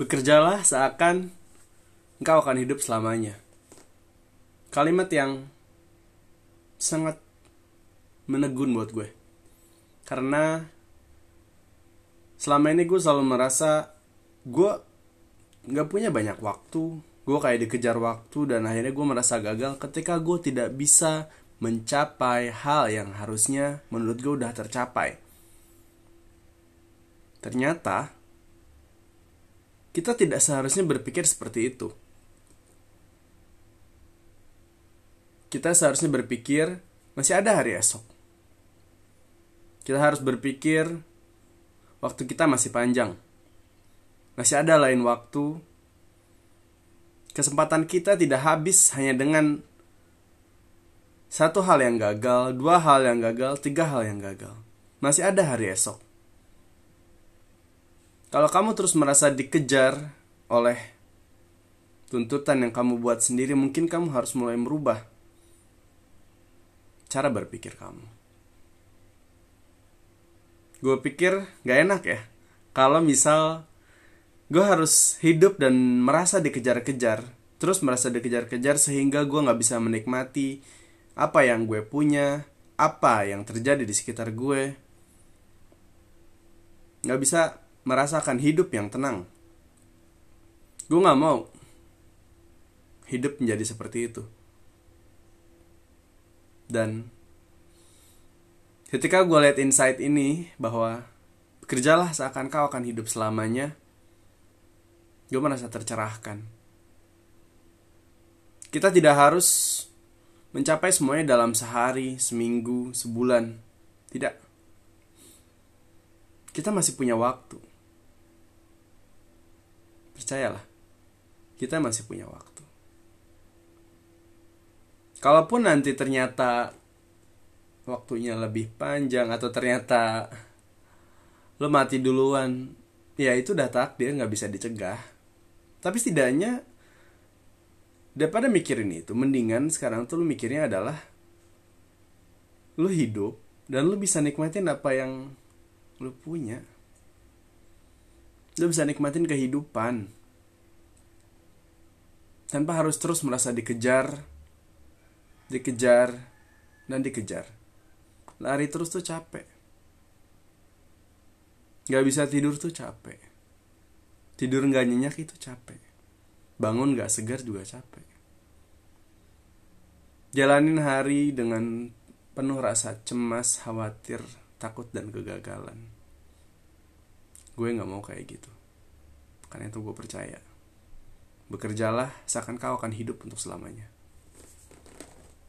Bekerjalah seakan engkau akan hidup selamanya. Kalimat yang sangat menegun buat gue. Karena selama ini gue selalu merasa gue nggak punya banyak waktu. Gue kayak dikejar waktu dan akhirnya gue merasa gagal ketika gue tidak bisa mencapai hal yang harusnya menurut gue udah tercapai. Ternyata kita tidak seharusnya berpikir seperti itu. Kita seharusnya berpikir masih ada hari esok. Kita harus berpikir waktu kita masih panjang. Masih ada lain waktu. Kesempatan kita tidak habis hanya dengan satu hal yang gagal, dua hal yang gagal, tiga hal yang gagal. Masih ada hari esok. Kalau kamu terus merasa dikejar oleh tuntutan yang kamu buat sendiri, mungkin kamu harus mulai merubah cara berpikir kamu. Gue pikir gak enak ya, kalau misal gue harus hidup dan merasa dikejar-kejar, terus merasa dikejar-kejar sehingga gue gak bisa menikmati apa yang gue punya, apa yang terjadi di sekitar gue. Gak bisa merasakan hidup yang tenang. Gue gak mau hidup menjadi seperti itu. Dan ketika gue lihat insight ini bahwa kerjalah seakan kau akan hidup selamanya, gue merasa tercerahkan. Kita tidak harus mencapai semuanya dalam sehari, seminggu, sebulan. Tidak. Kita masih punya waktu Percayalah, kita masih punya waktu. Kalaupun nanti ternyata waktunya lebih panjang atau ternyata lo mati duluan, ya itu udah takdir nggak bisa dicegah. Tapi setidaknya daripada mikirin itu, mendingan sekarang tuh lo mikirnya adalah lo hidup dan lo bisa nikmatin apa yang lo punya lu bisa nikmatin kehidupan tanpa harus terus merasa dikejar dikejar dan dikejar. Lari terus tuh capek. Gak bisa tidur tuh capek. Tidur gak nyenyak itu capek. Bangun gak segar juga capek. Jalanin hari dengan penuh rasa cemas khawatir takut dan kegagalan. Gue nggak mau kayak gitu. Karena itu gue percaya bekerjalah seakan kau akan hidup untuk selamanya